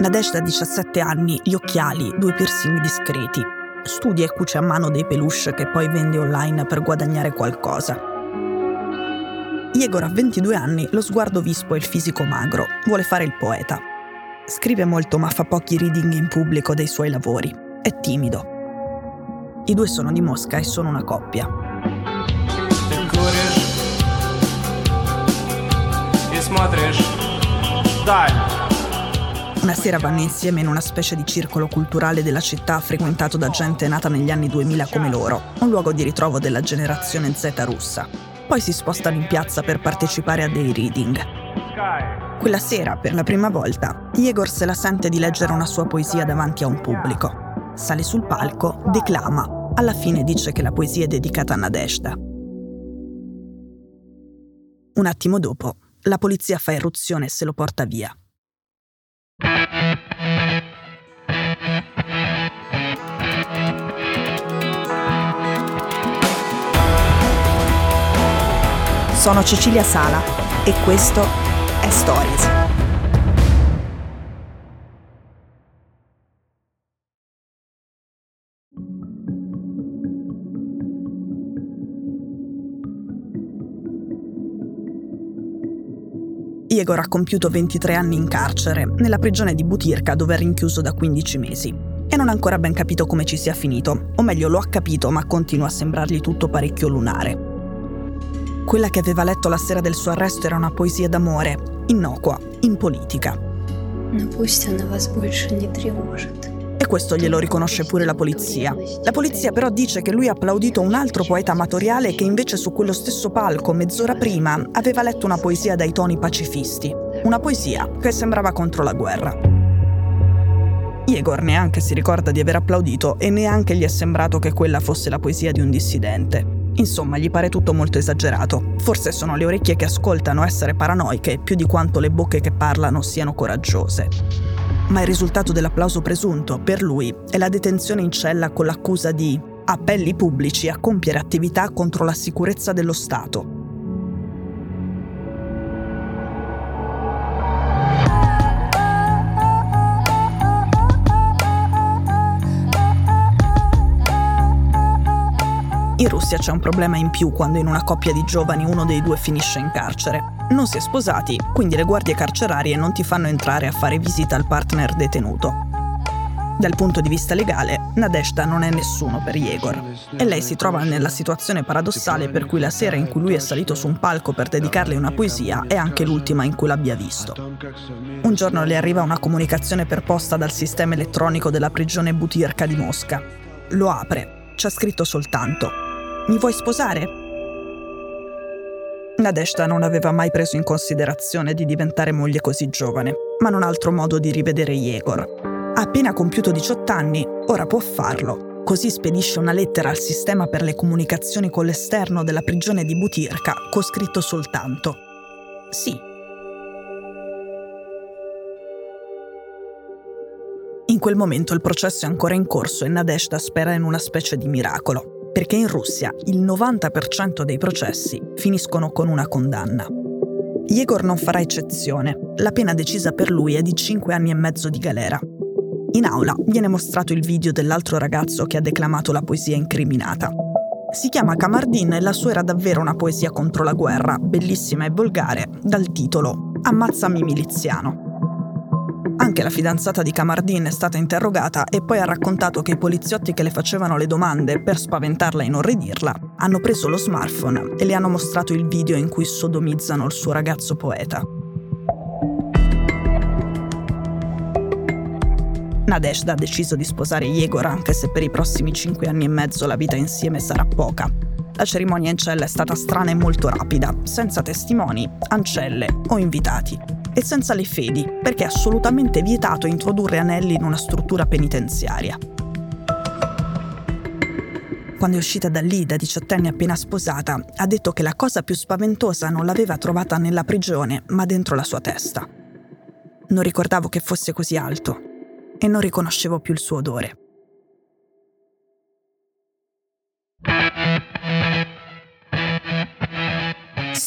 Nadesh da 17 anni, gli occhiali, due piercing discreti. Studia e cuce a mano dei peluche che poi vende online per guadagnare qualcosa. Igor ha 22 anni, lo sguardo vispo e il fisico magro. Vuole fare il poeta. Scrive molto ma fa pochi reading in pubblico dei suoi lavori. È timido. I due sono di Mosca e sono una coppia. Ты куришь и смотришь вдаль. Una sera vanno insieme in una specie di circolo culturale della città frequentato da gente nata negli anni 2000 come loro, un luogo di ritrovo della generazione Z russa. Poi si spostano in piazza per partecipare a dei reading. Quella sera, per la prima volta, Igor se la sente di leggere una sua poesia davanti a un pubblico. Sale sul palco, declama, alla fine dice che la poesia è dedicata a Nadeshda. Un attimo dopo, la polizia fa irruzione e se lo porta via. Sono Cecilia Sala e questo è Stories. Igor ha compiuto 23 anni in carcere, nella prigione di Butirka dove è rinchiuso da 15 mesi. E non ha ancora ben capito come ci sia finito, o meglio lo ha capito ma continua a sembrargli tutto parecchio lunare quella che aveva letto la sera del suo arresto era una poesia d'amore, innocua, impolitica. E questo glielo riconosce pure la polizia. La polizia però dice che lui ha applaudito un altro poeta amatoriale che invece su quello stesso palco, mezz'ora prima, aveva letto una poesia dai toni pacifisti. Una poesia che sembrava contro la guerra. Igor neanche si ricorda di aver applaudito e neanche gli è sembrato che quella fosse la poesia di un dissidente. Insomma, gli pare tutto molto esagerato. Forse sono le orecchie che ascoltano essere paranoiche più di quanto le bocche che parlano siano coraggiose. Ma il risultato dell'applauso presunto, per lui, è la detenzione in cella con l'accusa di appelli pubblici a compiere attività contro la sicurezza dello Stato. In Russia c'è un problema in più quando in una coppia di giovani uno dei due finisce in carcere. Non si è sposati, quindi le guardie carcerarie non ti fanno entrare a fare visita al partner detenuto. Dal punto di vista legale, Nadeshda non è nessuno per Igor e lei si trova nella situazione paradossale per cui la sera in cui lui è salito su un palco per dedicarle una poesia è anche l'ultima in cui l'abbia visto. Un giorno le arriva una comunicazione per posta dal sistema elettronico della prigione Butirka di Mosca. Lo apre, c'è scritto soltanto mi vuoi sposare? Nadeshda non aveva mai preso in considerazione di diventare moglie così giovane, ma non altro modo di rivedere. Ha appena compiuto 18 anni, ora può farlo. Così spedisce una lettera al sistema per le comunicazioni con l'esterno della prigione di Butirka con scritto soltanto sì. In quel momento il processo è ancora in corso e Nadeshda spera in una specie di miracolo perché in Russia il 90% dei processi finiscono con una condanna. Igor non farà eccezione. La pena decisa per lui è di 5 anni e mezzo di galera. In aula viene mostrato il video dell'altro ragazzo che ha declamato la poesia incriminata. Si chiama Kamardin e la sua era davvero una poesia contro la guerra, bellissima e volgare, dal titolo Ammazzami miliziano. Anche la fidanzata di Camardin è stata interrogata e poi ha raccontato che i poliziotti che le facevano le domande per spaventarla e inorridirla hanno preso lo smartphone e le hanno mostrato il video in cui sodomizzano il suo ragazzo poeta. Nadeshda ha deciso di sposare Yegor anche se per i prossimi cinque anni e mezzo la vita insieme sarà poca. La cerimonia in cella è stata strana e molto rapida, senza testimoni, ancelle o invitati. E senza le fedi, perché è assolutamente vietato introdurre anelli in una struttura penitenziaria. Quando è uscita da lì, da diciottenne appena sposata, ha detto che la cosa più spaventosa non l'aveva trovata nella prigione, ma dentro la sua testa. Non ricordavo che fosse così alto e non riconoscevo più il suo odore.